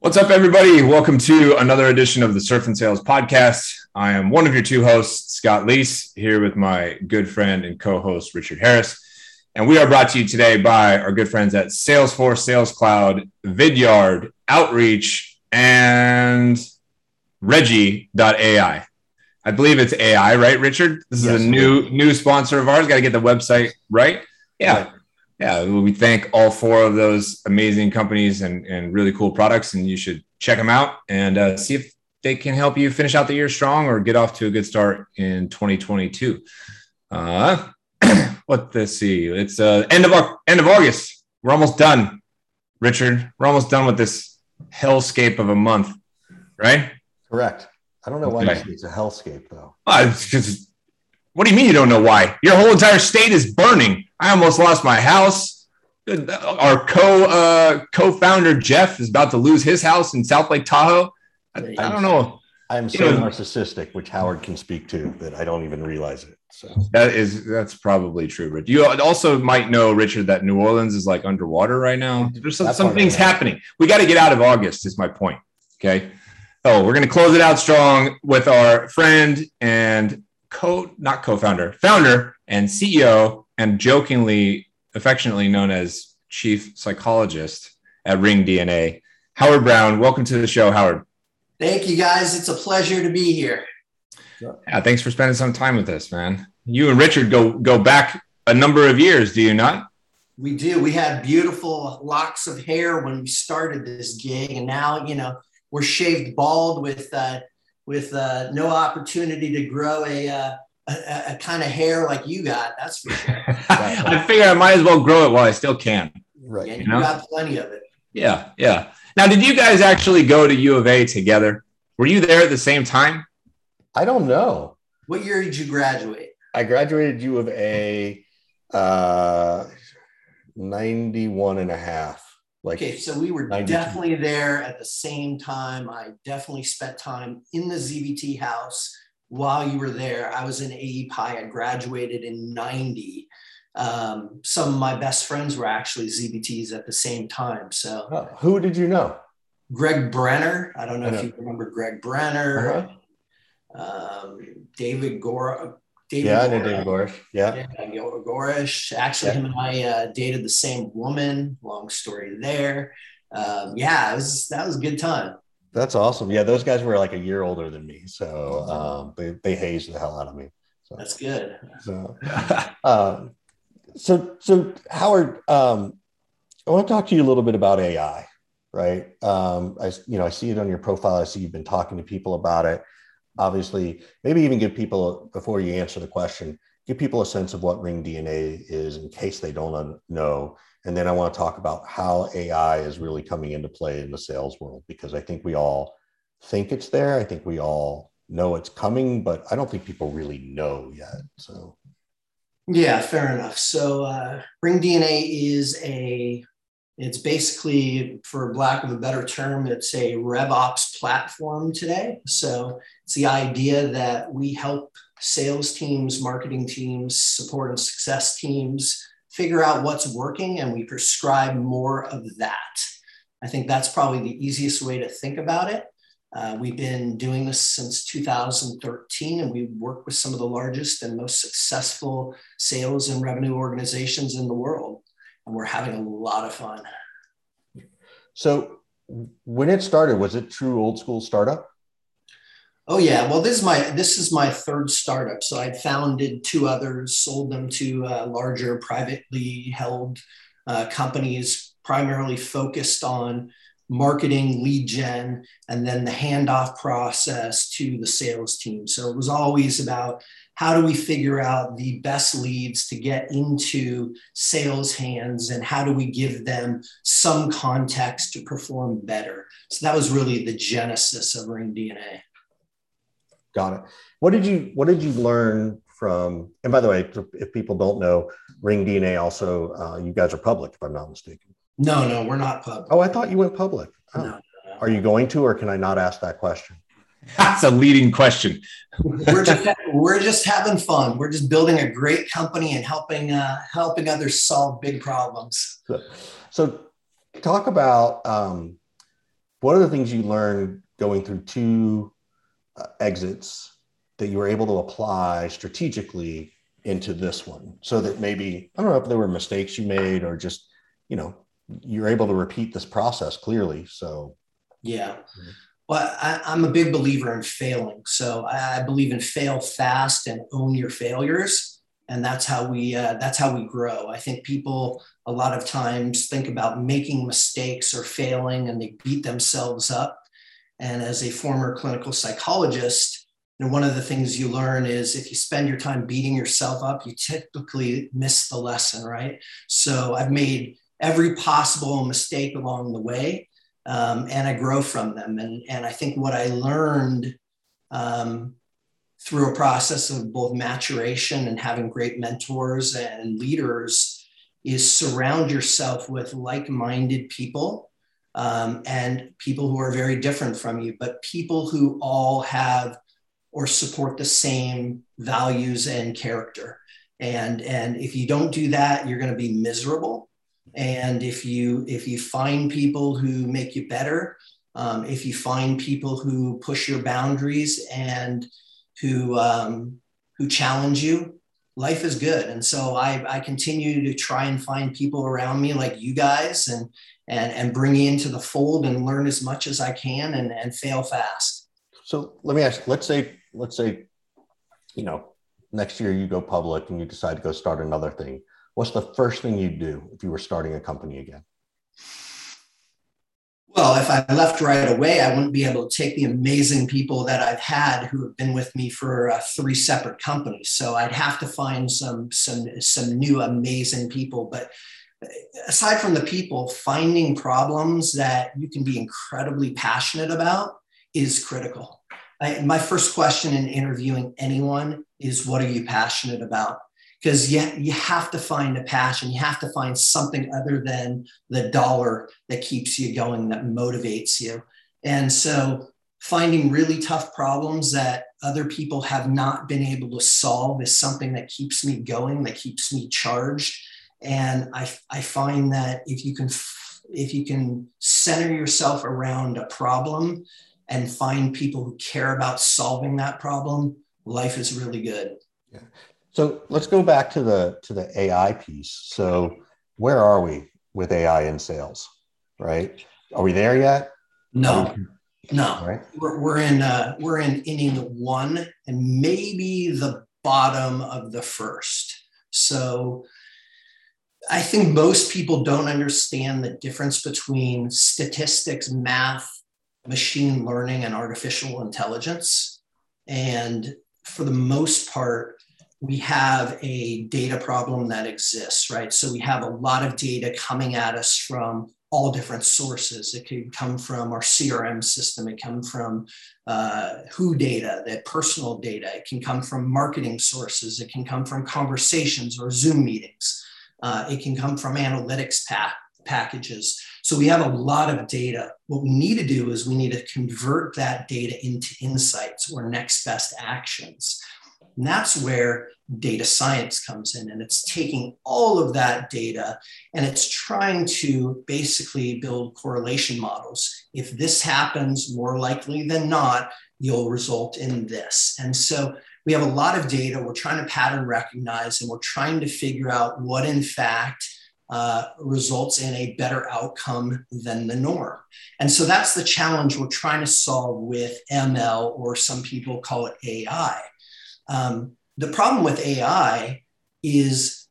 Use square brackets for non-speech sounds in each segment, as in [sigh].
What's up, everybody? Welcome to another edition of the Surf and Sales Podcast. I am one of your two hosts, Scott Leese, here with my good friend and co host, Richard Harris. And we are brought to you today by our good friends at Salesforce, Sales Cloud, Vidyard, Outreach, and Regie.ai. I believe it's AI, right, Richard? This yes, is a new new sponsor of ours. Got to get the website right. Yeah yeah, we thank all four of those amazing companies and, and really cool products. And you should check them out and uh, see if they can help you finish out the year strong or get off to a good start in 2022. Uh, [clears throat] what this see? It's uh, end of end of August. We're almost done, Richard. We're almost done with this hellscape of a month, right? Correct. I don't know why okay. it's a hellscape though. Uh, what do you mean you don't know why? Your whole entire state is burning. I almost lost my house. Our co uh, co-founder Jeff is about to lose his house in South Lake Tahoe. I, I don't know. I'm so you know, narcissistic, which Howard can speak to, that I don't even realize it. So that is that's probably true. But you also might know, Richard, that New Orleans is like underwater right now. There's some, some things happening. We got to get out of August. Is my point. Okay. Oh, we're going to close it out strong with our friend and co not co-founder, founder and CEO, and jokingly, affectionately known as chief psychologist at Ring DNA, Howard Brown. Welcome to the show, Howard. Thank you, guys. It's a pleasure to be here. Yeah, thanks for spending some time with us, man. You and Richard go go back a number of years, do you not? We do. We had beautiful locks of hair when we started this gig, and now you know we're shaved bald with uh, with uh, no opportunity to grow a, uh, a, a kind of hair like you got. That's for sure. [laughs] I figure I might as well grow it while I still can. Right. Yeah, you, you know? got plenty of it. Yeah. Yeah. Now, did you guys actually go to U of A together? Were you there at the same time? I don't know. What year did you graduate? I graduated U of A uh, 91 and a half. Like okay, so we were 92. definitely there at the same time. I definitely spent time in the ZBT house while you were there. I was in AE Pi. I graduated in 90. Um, some of my best friends were actually ZBTs at the same time. So, oh, who did you know? Greg Brenner. I don't know, I know. if you remember Greg Brenner. Uh-huh. Um, David Gore, David yeah, I know David Gorish. Yeah. yeah Gorish. Actually, yeah. him and I uh, dated the same woman. Long story there. Um, yeah, was, that was a good time. That's awesome. Yeah, those guys were like a year older than me, so um, they they hazed the hell out of me. So, That's good. So, um, so so Howard, um, I want to talk to you a little bit about AI. Right. Um, I you know I see it on your profile. I see you've been talking to people about it obviously maybe even give people before you answer the question give people a sense of what ring dna is in case they don't know. And then i want to talk about how ai is really coming into play in the sales world because i think we all think it's there. I think we all know it's coming but i don't think people really know yet so. Yeah fair enough. So uh, ring dna is a it's basically, for lack of a better term, it's a RevOps platform today. So it's the idea that we help sales teams, marketing teams, support and success teams figure out what's working and we prescribe more of that. I think that's probably the easiest way to think about it. Uh, we've been doing this since 2013, and we work with some of the largest and most successful sales and revenue organizations in the world and we're having a lot of fun. So, when it started, was it true old school startup? Oh yeah, well this is my this is my third startup. So I founded two others, sold them to uh, larger privately held uh, companies, primarily focused on marketing, lead gen, and then the handoff process to the sales team. So it was always about how do we figure out the best leads to get into sales hands and how do we give them some context to perform better so that was really the genesis of ring dna got it what did you what did you learn from and by the way if people don't know ring dna also uh, you guys are public if i'm not mistaken no no we're not public oh i thought you went public oh. no, no, no. are you going to or can i not ask that question [laughs] that's a leading question. [laughs] we're just we're just having fun. We're just building a great company and helping uh, helping others solve big problems. So, so talk about um, what are the things you learned going through two exits that you were able to apply strategically into this one so that maybe i don't know if there were mistakes you made or just you know you're able to repeat this process clearly so. Yeah. Well I, am a big believer in failing. So i believe in fail fast and own your failures. And that's how we uh, that's how we grow. I think people a lot of times think about making mistakes or failing and they beat themselves up and as a former clinical psychologist you know, one of the things you learn is if you spend your time beating yourself up you typically miss the lesson right? So i've made every possible mistake along the way um, and i grow from them. And, and i think what i learned um, through a process of both maturation and having great mentors and leaders is surround yourself with like-minded people um, and people who are very different from you but people who all have or support the same values and character. And and if you don't do that you're going to be miserable. And if you if you find people who make you better um, if you find people who push your boundaries and who um, who challenge you life is good. And so I, I continue to try and find people around me like you guys and and and bring into the fold and learn as much as i can and and fail fast so let me ask let's say let's say you know next year you go public and you decide to go start another thing what's the first thing you'd do if you were starting a company again well, if I left right away, I wouldn't be able to take the amazing people that I've had who have been with me for uh, three separate companies. So I'd have to find some some some new amazing people. But aside from the people, finding problems that you can be incredibly passionate about is critical. I, my first question in interviewing anyone is, "What are you passionate about?" because you, you have to find a passion. You have to find something other than the dollar that keeps you going, that motivates you. And so finding really tough problems that other people have not been able to solve is something that keeps me going, that keeps me charged. And I, I find that if you can if you can center yourself around a problem and find people who care about solving that problem, life is really good. Yeah. So let's go back to the to the AI piece. So where are we with AI in sales? Right? Are we there yet? No. No, right. we're, we're in uh, we're in inning one and maybe the bottom of the first. So I think most people don't understand the difference between statistics, math, machine learning, and artificial intelligence. And for the most part, we have a data problem that exists, right? So we have a lot of data coming at us from all different sources. It can come from our CRM system, it come from uh, who data, the personal data, it can come from marketing sources, it can come from conversations or Zoom meetings, uh, it can come from analytics pack, packages. So we have a lot of data. What we need to do is we need to convert that data into insights or next best actions. And that's where data science comes in. And it's taking all of that data and it's trying to basically build correlation models. If this happens, more likely than not, you'll result in this. And so we have a lot of data. We're trying to pattern recognize and we're trying to figure out what, in fact, uh, results in a better outcome than the norm. And so that's the challenge we're trying to solve with ML, or some people call it AI. Um, the problem with AI is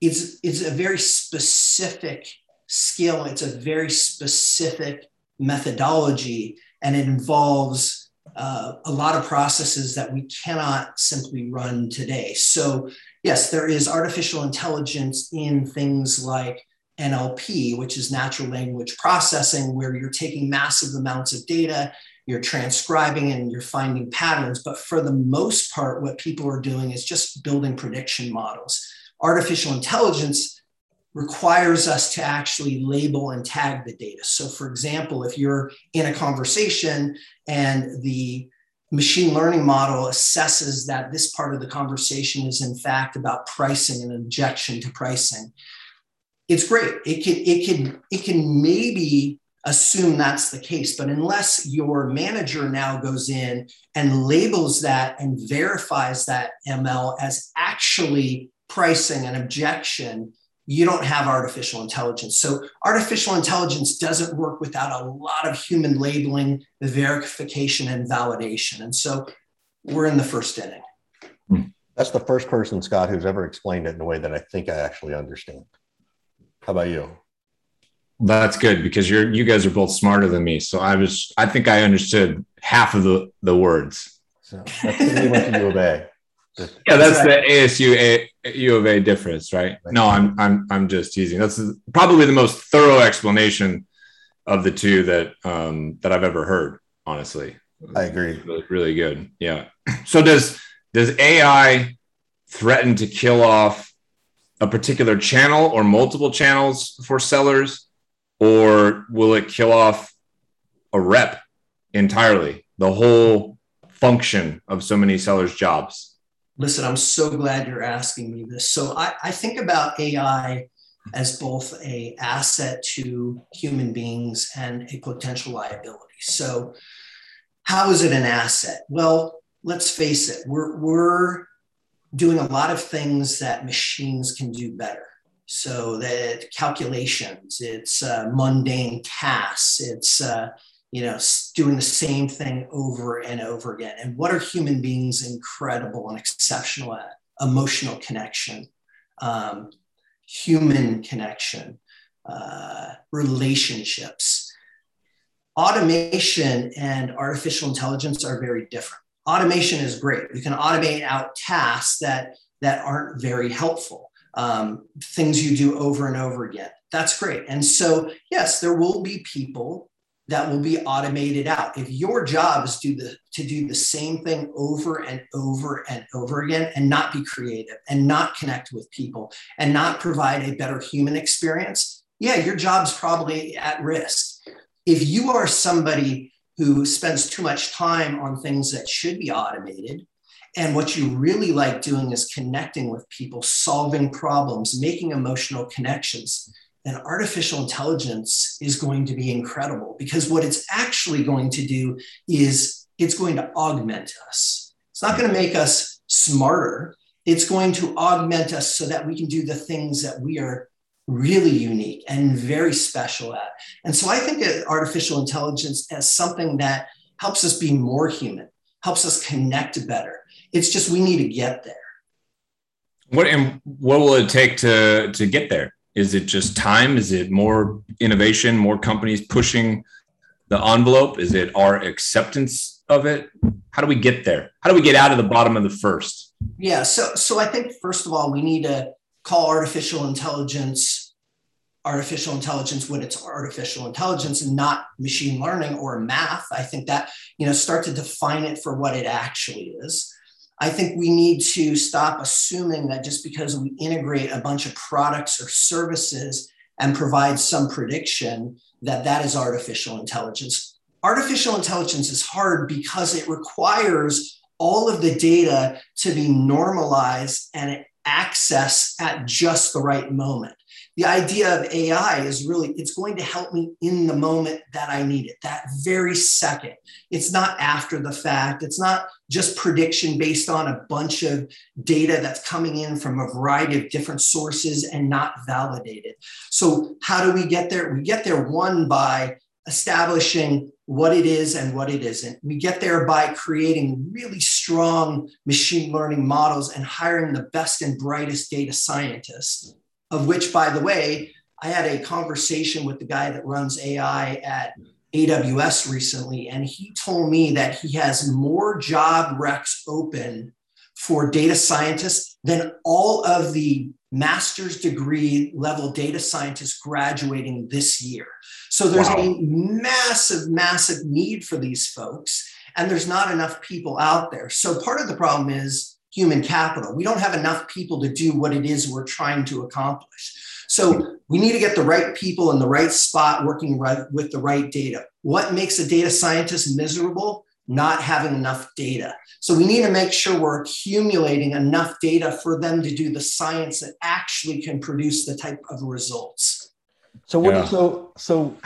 it's, it's a very specific skill, it's a very specific methodology, and it involves uh, a lot of processes that we cannot simply run today. So, yes, there is artificial intelligence in things like NLP, which is natural language processing, where you're taking massive amounts of data you're transcribing and you're finding patterns. But for the most part, what people are doing is just building prediction models. Artificial intelligence requires us to actually label and tag the data. So, for example, if you're in a conversation and the machine learning model assesses that this part of the conversation is in fact about pricing and objection to pricing, it's great. It can it can it can maybe assume that's the case. But unless your manager now goes in and labels that and verifies that ML as actually pricing an objection, you don't have artificial intelligence. So artificial intelligence doesn't work without a lot of human labeling, verification, and validation. And so we're in the first inning. Hmm. That's the first person, Scott, who's ever explained it in a way that I think I actually understand. How about you? That's good because you're you guys are both smarter than me. So I was I think I understood half of the the words. So that's because we went to U of A. Yeah, that's the ASU A, U of A difference, right? No, I'm I'm I'm just teasing. That's probably the most thorough explanation of the two that um, that I've ever heard. Honestly, I agree. Really, really good. Yeah. So does does AI threaten to kill off a particular channel or multiple channels for sellers? or will it kill off a rep entirely, the whole function of so many sellers' jobs? Listen, I'm so glad you're asking me this. So I, I think about AI as both a asset to human beings and a potential liability. So how is it an asset? Well, let's face it, we're, we're doing a lot of things that machines can do better. So that calculations, it's uh, mundane tasks, it's uh, you know doing the same thing over and over again. And what are human beings incredible and exceptional at? Emotional connection, um, human connection, uh, relationships. Automation and artificial intelligence are very different. Automation is great. You can automate out tasks that that aren't very helpful um, things you do over and over again. That's great. And so, yes, there will be people that will be automated out. If your job is to, the, to do the same thing over and over and over again and not be creative and not connect with people and not provide a better human experience, yeah, your job's probably at risk. If you are somebody who spends too much time on things that should be automated, and what you really like doing is connecting with people, solving problems, making emotional connections. And artificial intelligence is going to be incredible because what it's actually going to do is it's going to augment us. It's not going to make us smarter. It's going to augment us so that we can do the things that we are really unique and very special at. And so I think artificial intelligence as something that helps us be more human, helps us connect better, it's just we need to get there. What and what will it take to to get there? Is it just time? Is it more innovation, more companies pushing the envelope? Is it our acceptance of it? How do we get there? How do we get out of the bottom of the first? Yeah, so so I think first of all we need to call artificial intelligence artificial intelligence when it's artificial intelligence and not machine learning or math i think that you know start to define it for what it actually is I think we need to stop assuming that just because we integrate a bunch of products or services and provide some prediction that that is artificial intelligence. Artificial intelligence is hard because it requires all of the data to be normalized and access at just the right moment the idea of AI is really it's going to help me in the moment that I need it, that very second. It's not after the fact. It's not just prediction based on a bunch of data that's coming in from a variety of different sources and not validated. So, how do we get there? We get there one by establishing what it is and what it isn't. We get there by creating really strong machine learning models and hiring the best and brightest data scientists of which, by the way, I had a conversation with the guy that runs AI at AWS recently, and he told me that he has more job recs open for data scientists than all of the master's degree level data scientists graduating this year. So there's wow. a massive, massive need for these folks, and there's not enough people out there. So part of the problem is human capital. We don't have enough people to do what it is we're trying to accomplish. So we need to get the right people in the right spot working right with the right data. What makes a data scientist miserable? Not having enough data. So we need to make sure we're accumulating enough data for them to do the science that actually can produce the type of results. So what yeah. so so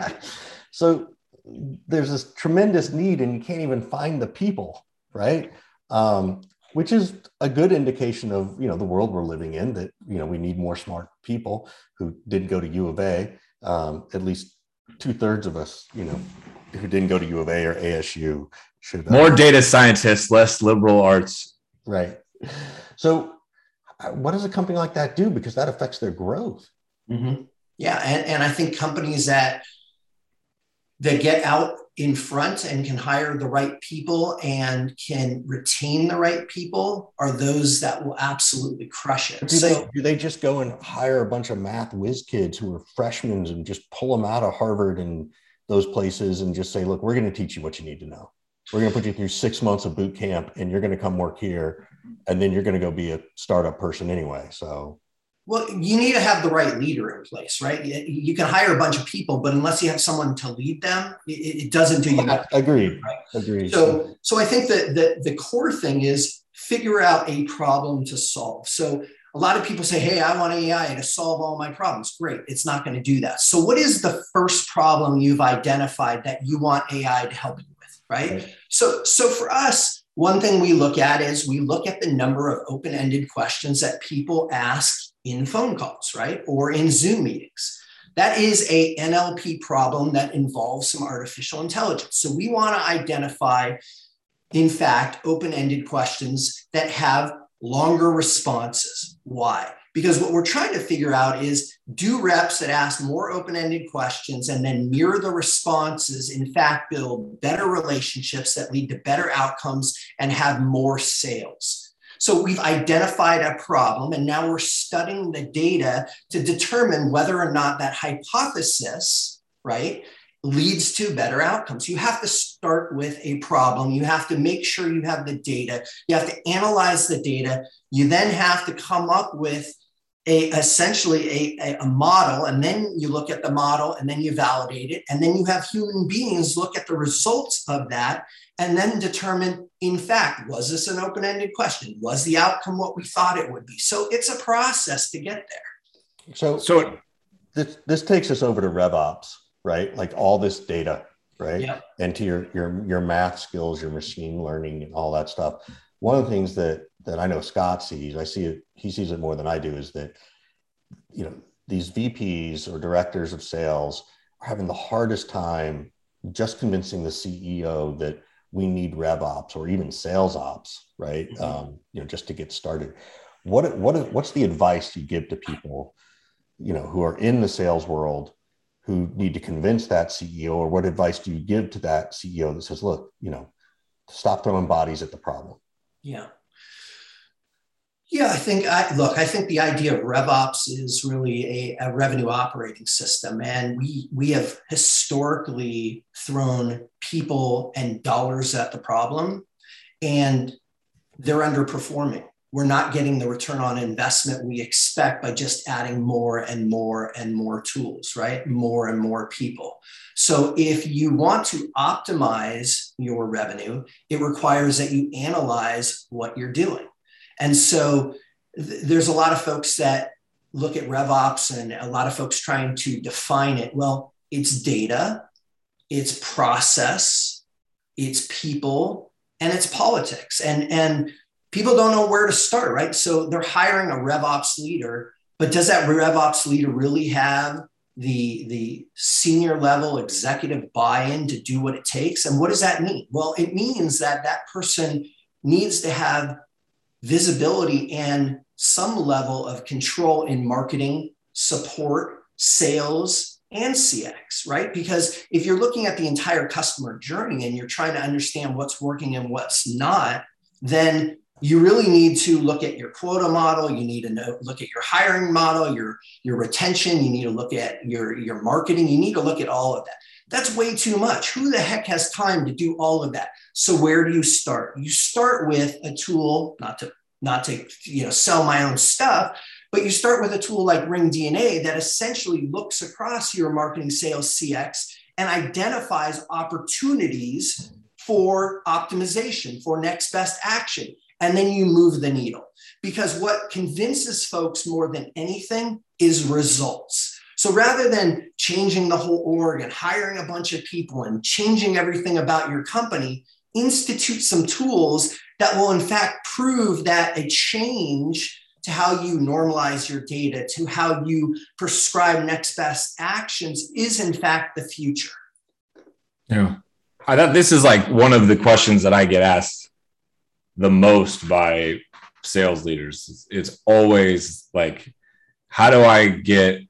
[laughs] so there's this tremendous need and you can't even find the people right um, which is a good indication of you know the world we're living in that you know we need more smart people who didn't go to u of a. Um, at least two-thirds of us you know who didn't go to u of a or asu should more data scientists less liberal arts. Right. So uh, what does a company like that do? Because that affects their growth. Mm-hmm. yeah and, and i think companies that that get out in front and can hire the right people and can retain the right people are those that will absolutely crush it. Do, so, they, do they just go and hire a bunch of math whiz kids who are freshmen and just pull them out of Harvard and those places and just say, look, we're going to teach you what you need to know. We're going to put you through six months of boot camp and you're going to come work here. And then you're going to go be a startup person anyway. So well, you need to have the right leader in place, right? You can hire a bunch of people, but unless you have someone to lead them, it, doesn't do you. Well, agreed. Right? Agreed. So, so I think that the, the core thing is figure out a problem to solve. So a lot of people say, Hey, I want AI to solve all my problems. Great. It's not going to do that. So what is the first problem you've identified that you want AI to help you with? Right. right. So, so for us, one thing we look at is we look at the number of open-ended questions that people ask in phone calls, right? Or in Zoom meetings. That is a NLP problem that involves some artificial intelligence. So we want to identify, in fact, open-ended questions that have longer responses. Why? Because what we're trying to figure out is do reps that ask more open ended questions and then mirror the responses, in fact, build better relationships that lead to better outcomes and have more sales? So we've identified a problem and now we're studying the data to determine whether or not that hypothesis, right, leads to better outcomes. You have to start with a problem. You have to make sure you have the data. You have to analyze the data. You then have to come up with a essentially a, a, model and then you look at the model and then you validate it and then you have human beings look at the results of that and then determine in fact was this an open-ended question? Was the outcome what we thought it would be? So it's a process to get there. So so this, this takes us over to revops right? Like all this data right? Yeah. and to your your your math skills your machine learning and all that stuff. One of the things that that I know Scott sees, I see it, he sees it more than I do, is that, you know, these VPs or directors of sales are having the hardest time just convincing the CEO that we need rev ops or even sales ops, right? Mm-hmm. Um, you know, just to get started. What what what's the advice you give to people, you know, who are in the sales world who need to convince that CEO, or what advice do you give to that CEO that says, look, you know, stop throwing bodies at the problem? Yeah. Yeah, I think I look, I think the idea of RevOps is really a, a, revenue operating system. And we we have historically thrown people and dollars at the problem and they're underperforming. We're not getting the return on investment we expect by just adding more and more and more tools, right? More and more people. So if you want to optimize your revenue, it requires that you analyze what you're doing and so th- there's a lot of folks that look at RevOps and a lot of folks trying to define it. Well, it's data, it's process, it's people, and it's politics. And, and people don't know where to start, right? So they're hiring a RevOps leader, but does that RevOps leader really have the, the senior level executive buy-in to do what it takes? And what does that mean? Well, it means that that person needs to have visibility and some level of control in marketing, support, sales, and CX, right? Because if you're looking at the entire customer journey and you're trying to understand what's working and what's not, then you really need to look at your quota model. You need to know, look at your hiring model your your retention. You need to look at your your marketing. You need to look at all of that that's way too much. Who the heck has time to do all of that? So where do you start? You start with a tool not to not to you know sell my own stuff but you start with a tool like ring dna that essentially looks across your marketing sales cx and identifies opportunities for optimization for next best action and then you move the needle. Because what convinces folks more than anything is results So rather than changing the whole org and hiring a bunch of people and changing everything about your company, institute some tools that will, in fact, prove that a change to how you normalize your data, to how you prescribe next best actions is, in fact, the future. Yeah. I thought this is like one of the questions that I get asked the most by sales leaders. It's always like, how do I get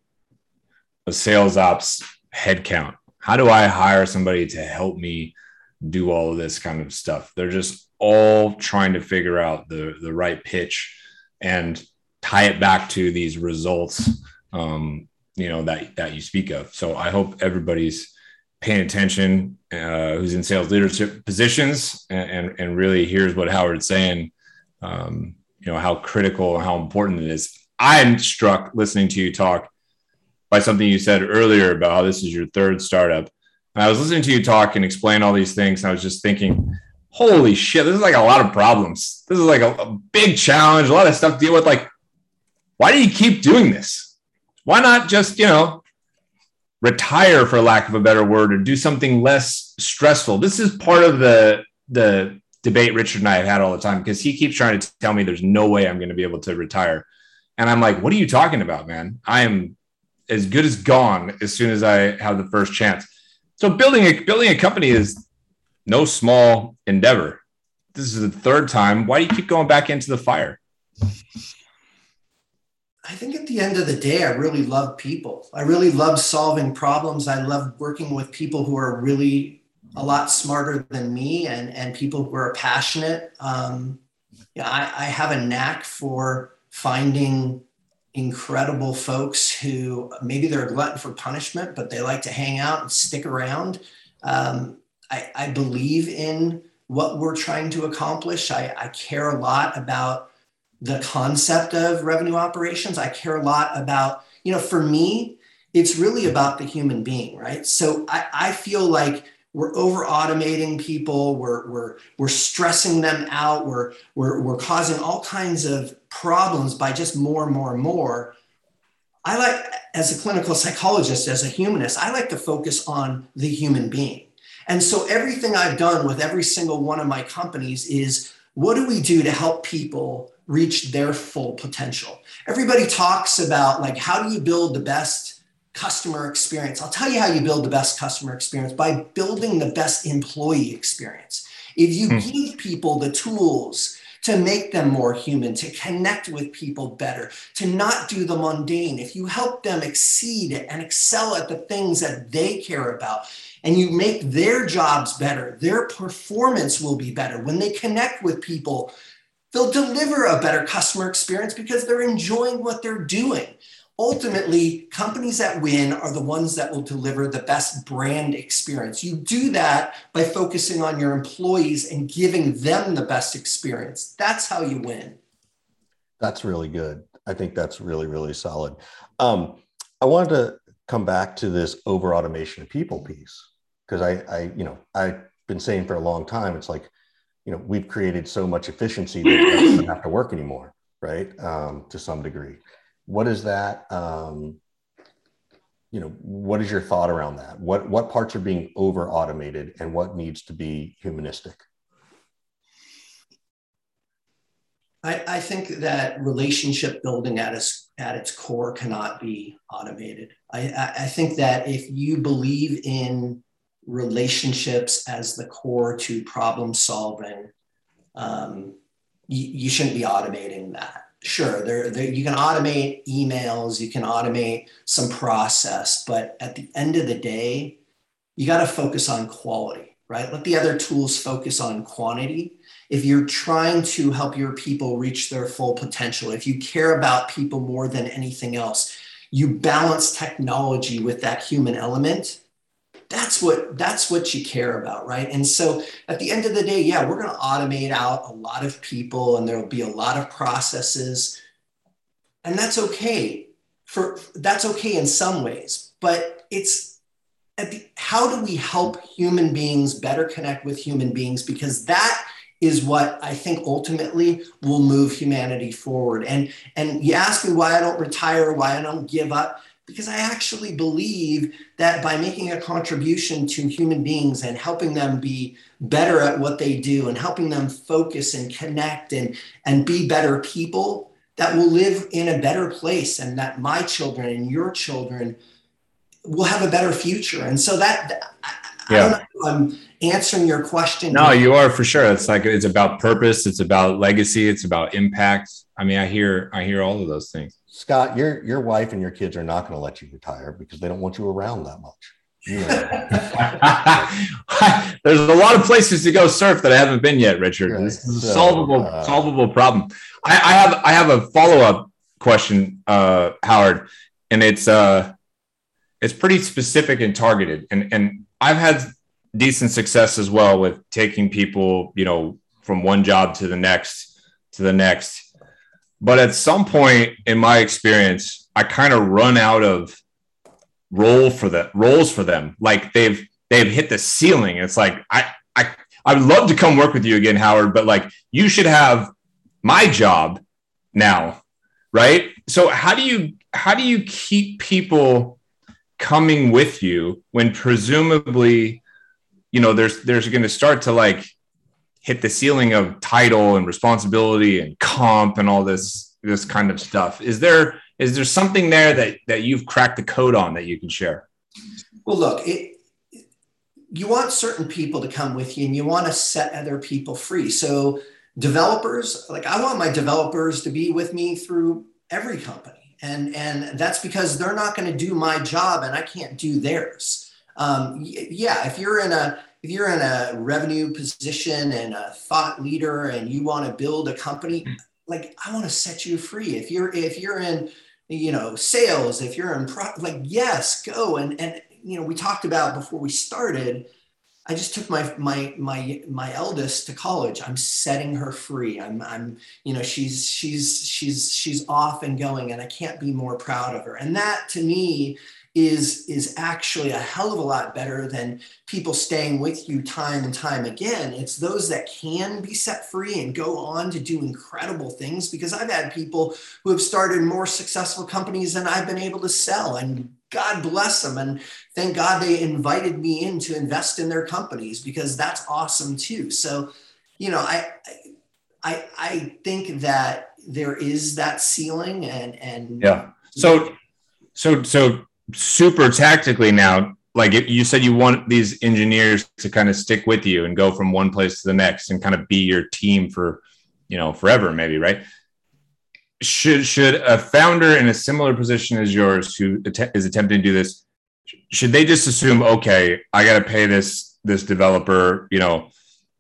a sales ops headcount? How do I hire somebody to help me do all of this kind of stuff? They're just all trying to figure out the, the right pitch and tie it back to these results, um, you know, that, that you speak of. So I hope everybody's paying attention uh, who's in sales leadership positions and, and, and really here's what Howard's saying, um, you know, how critical and how important it is. I'm struck listening to you talk by something you said earlier about how this is your third startup. And I was listening to you talk and explain all these things. And I was just thinking, holy shit, this is like a lot of problems. This is like a, a big challenge, a lot of stuff to deal with. Like, why do you keep doing this? Why not just, you know, retire for lack of a better word or do something less stressful? This is part of the the debate Richard and I have had all the time because he keeps trying to tell me there's no way I'm going to be able to retire. And I'm like, what are you talking about, man? I am as good as gone as soon as I have the first chance. So building a building a company is no small endeavor. This is the third time. Why do you keep going back into the fire? I think at the end of the day, I really love people. I really love solving problems. I love working with people who are really a lot smarter than me and, and people who are passionate. Um, yeah, I, I have a knack for finding incredible folks who maybe they're a glutton for punishment, but they like to hang out and stick around. Um, I, I, believe in what we're trying to accomplish. I, I, care a lot about the concept of revenue operations. I care a lot about, you know, for me, it's really about the human being, right? So I, I feel like we're over automating people. We're, we're, we're stressing them out. We're, we're, we're causing all kinds of problems by just more and more and more. I like as a clinical psychologist as a humanist i like to focus on the human being. And so everything i've done with every single one of my companies is what do we do to help people reach their full potential? Everybody talks about like how do you build the best customer experience. I'll tell you how you build the best customer experience by building the best employee experience. If you mm. give people the tools to make them more human, to connect with people better, to not do the mundane, if you help them exceed and excel at the things that they care about, and you make their jobs better, their performance will be better. When they connect with people, they'll deliver a better customer experience because they're enjoying what they're doing ultimately companies that win are the ones that will deliver the best brand experience. You do that by focusing on your employees and giving them the best experience. That's how you win. That's really good. I think that's really really solid. Um, i wanted to come back to this over automation of people piece because I, I you know i've been saying for a long time it's like you know we've created so much efficiency that we don't have to work anymore right? Um, to some degree what is that um, you know what is your thought around that? What what parts are being over automated and what needs to be humanistic? I, I think that relationship building at its at its core cannot be automated. I, I think that if you believe in relationships as the core to problem solving, um, you, you shouldn't be automating that sure there, there you can automate emails you can automate some process but at the end of the day you got to focus on quality right? Let the other tools focus on quantity. If you're trying to help your people reach their full potential if you care about people more than anything else you balance technology with that human element that's what that's what you care about right? And so at the end of the day yeah we're going to automate out a lot of people and there'll be a lot of processes. And that's okay for that's okay in some ways but it's at the, how do we help human beings better connect with human beings? Because that is what I think ultimately will move humanity forward. And and you ask me why I don't retire, why I don't give up because I actually believe that by making a contribution to human beings and helping them be better at what they do and helping them focus and connect and, and be better people, that will live in a better place and that my children and your children will have a better future. And so that, I, yeah. I am answering your question. No, you are for sure. It's like, it's about purpose. It's about legacy. It's about impact. I mean, I hear, I hear all of those things. Scott, your your wife and your kids are not going to let you retire because they don't want you around that much. [laughs] There's a lot of places to go surf that I haven't been yet, Richard. Right. This is a so, solvable uh, solvable problem. I, I, have I have a follow up question, uh, Howard, and it's uh, it's pretty specific and targeted, and and I've had decent success as well with taking people, you know, from one job to the next to the next but at some point in my experience, I kind of run out of role for the roles for them. Like they've they've hit the ceiling. It's like I I I would love to come work with you again, Howard, but like you should have my job now, right? So how do you how do you keep people coming with you when presumably you know there's there's going to start to like hit the ceiling of title and responsibility and comp and all this this kind of stuff. Is there is there something there that that you've cracked the code on that you can share? Well, look, it, you want certain people to come with you and you want to set other people free. So developers, like I want my developers to be with me through every company. And, and that's because they're not going to do my job and I can't do theirs. Um, yeah, if you're in a if you're in a revenue position and a thought leader and you want to build a company like i want to set you free. If you're if you're in you know sales if you're in pro- like yes go. And and you know we talked about before we started i just took my my my my eldest to college. I'm setting her free. I'm i'm you know she's she's she's she's off and going and i can't be more proud of her. And that to me is is actually a hell of a lot better than people staying with you time and time again. It's those that can be set free and go on to do incredible things because i've had people who have started more successful companies than i've been able to sell and god bless them and thank god they invited me in to invest in their companies because that's awesome too. So you know i i i think that there is that ceiling and and yeah. So so so super tactically now like you said you want these engineers to kind of stick with you and go from one place to the next and kind of be your team for you know forever maybe right? Should should a founder in a similar position as yours who is attempting to do this should they just assume okay i got to pay this this developer you know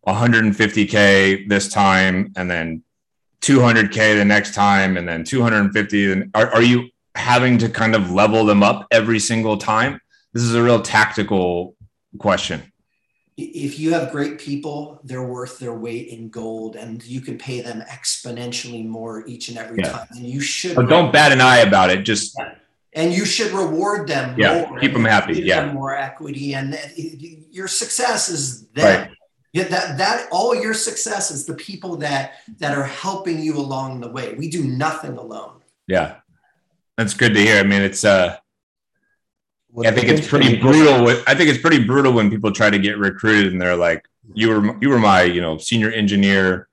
150k this time and then 200k the next time and then 250 and are, are you having to kind of level them up every single time? This is a real tactical question. If you have great people, they're worth their weight in gold, and you can pay them exponentially more each and every yeah. time. And you should. But don't bat an eye about it. Just and you should reward them. Yeah, more keep them happy. yeah, them more equity, and your success is them. Right. Yeah, that that all your success is the people that that are helping you along the way. We do nothing alone. Yeah, that's good to hear. I mean, it's uh, I think it's pretty brutal. I think it's pretty brutal when people try to get recruited and they're like, "You were you were my you know senior engineer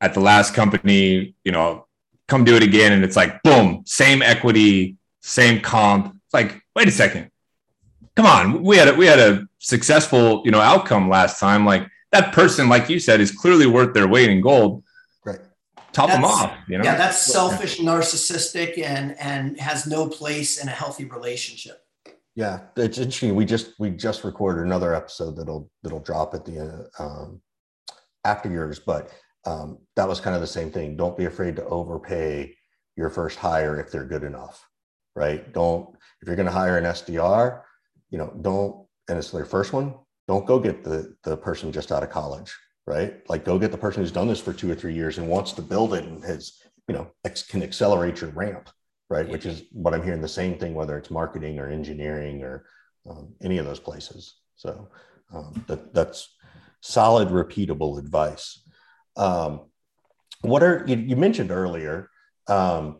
at the last company. You know, come do it again." And it's like, boom, same equity, same comp. It's like, wait a second, come on, we had a, we had a successful you know outcome last time. Like that person, like you said, is clearly worth their weight in gold top that's, them off. You know? Yeah, that's selfish, narcissistic, and and has no place in a healthy relationship. Yeah, it's interesting. We just we just recorded another episode that'll that'll drop at the um, after yours, but um, that was kind of the same thing. Don't be afraid to overpay your first hire if they're good enough, right? Don't if you're going to hire an SDR, you know, don't and it's their first one. Don't go get the the person just out of college right? Like go get the person who's done this for two or three years and wants to build it and has, you know, ex- can accelerate your ramp, right? Which is what I'm hearing the same thing, whether it's marketing or engineering or um, any of those places. So um, that, that's solid, repeatable advice. Um, what are you, you mentioned earlier? Um,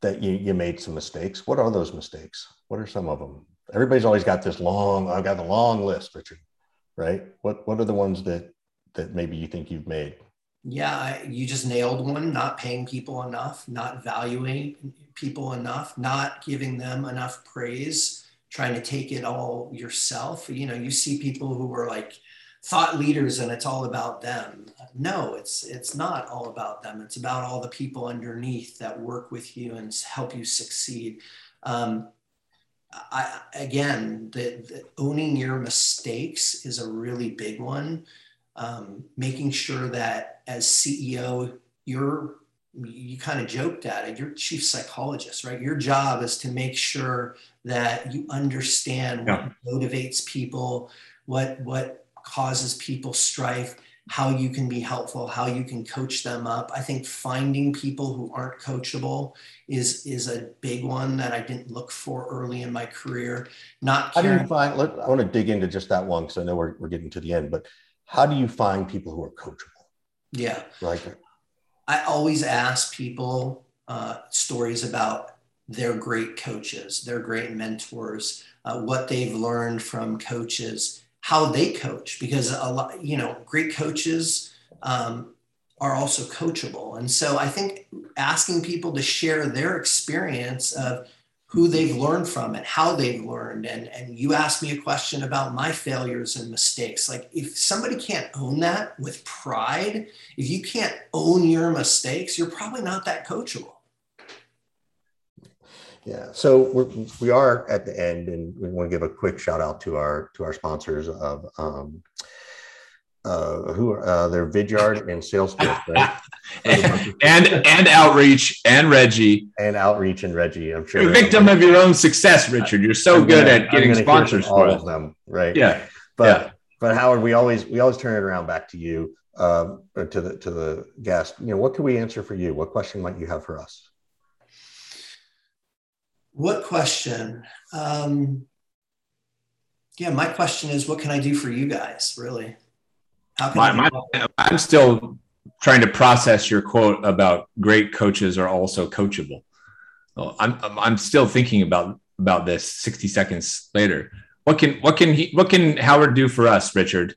that you, you made some mistakes. What are those mistakes? What are some of them? Everybody's always got this long, I've got the long list, Richard, right? What, what are the ones that, that maybe you think you've made? Yeah, you just nailed one, not paying people enough, not valuing people enough, not giving them enough praise, trying to take it all yourself. You know, you see people who are like, thought leaders and it's all about them no it's it's not all about them it's about all the people underneath that work with you and help you succeed um, I, again the, the, owning your mistakes is a really big one um, making sure that as ceo you're you kind of joked at it you're chief psychologist right your job is to make sure that you understand what motivates people what what causes people strife, how you can be helpful, how you can coach them up. I think finding people who aren't coachable is is a big one that I didn't look for early in my career. Not how do you find? Let, I want to dig into just that one because I know we're we're getting to the end. But how do you find people who are coachable? Yeah, right. I always ask people uh, stories about their great coaches, their great mentors, uh, what they've learned from coaches how they coach because a lot, you know, great coaches um, are also coachable. And so I think asking people to share their experience of who they've learned from and how they've learned. And, and you asked me a question about my failures and mistakes. Like if somebody can't own that with pride, if you can't own your mistakes, you're probably not that coachable. Yeah, so we're, we are at the end, and we want to give a quick shout out to our to our sponsors of um, uh, who are uh, they're Vidyard and Salesforce, right? [laughs] and, and and outreach and Regie and outreach and Regie. I'm sure you're a victim of your own success, Richard. You're so I'm good gonna, at getting sponsors for all of them, right? Yeah, but yeah. but Howard, we always we always turn it around back to you, um, to the to the guest. You know, what can we answer for you? What question might you have for us? What question? Um, yeah, my question is, what can I do for you guys? Really? How can my, my, I'm still trying to process your quote about great coaches are also coachable. I'm I'm still thinking about about this 60 seconds later. What can what can he what can Howard do for us, Richard?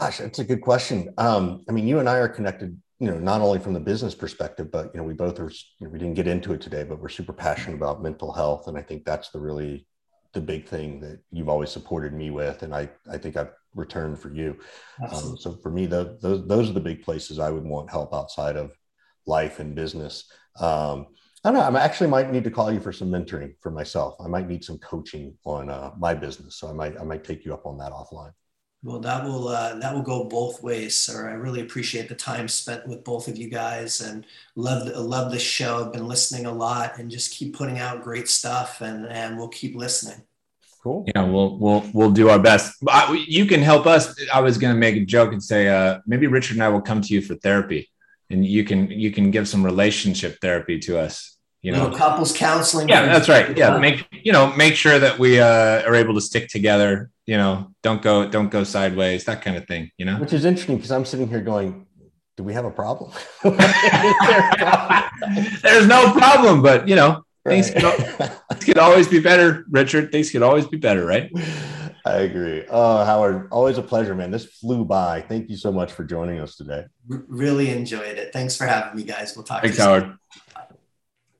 Gosh, that's a good question. Um, I mean, you and I are connected you know, not only from the business perspective, but you know, we both are. You know, we didn't get into it today, but we're super passionate about mental health, and I think that's the really the big thing that you've always supported me with, and I I think I've returned for you. Um, so for me, the, those those are the big places I would want help outside of life and business. Um, I don't know. I actually might need to call you for some mentoring for myself. I might need some coaching on uh, my business, so I might I might take you up on that offline. Well, that will uh, that will go both ways, sir. I really appreciate the time spent with both of you guys, and love love the show. I've been listening a lot, and just keep putting out great stuff, and and we'll keep listening. Cool. Yeah, we'll we'll we'll do our best. I, you can help us. I was going to make a joke and say uh, maybe Richard and I will come to you for therapy, and you can you can give some relationship therapy to us you know? Couples counseling. Yeah that's right. Yeah make you know make sure that we uh, are able to stick together you know? Don't go don't go sideways that kind of thing you know? Which is interesting because i'm sitting here going do we have a problem? [laughs] [laughs] There's no problem but you know right. things, could, [laughs] things could always be better richard things could always be better right I agree. Oh, Howard, always a pleasure, man. This flew by. Thank you so much for joining us today. Really enjoyed it. Thanks for having me, guys. We'll talk. Thanks, Howard.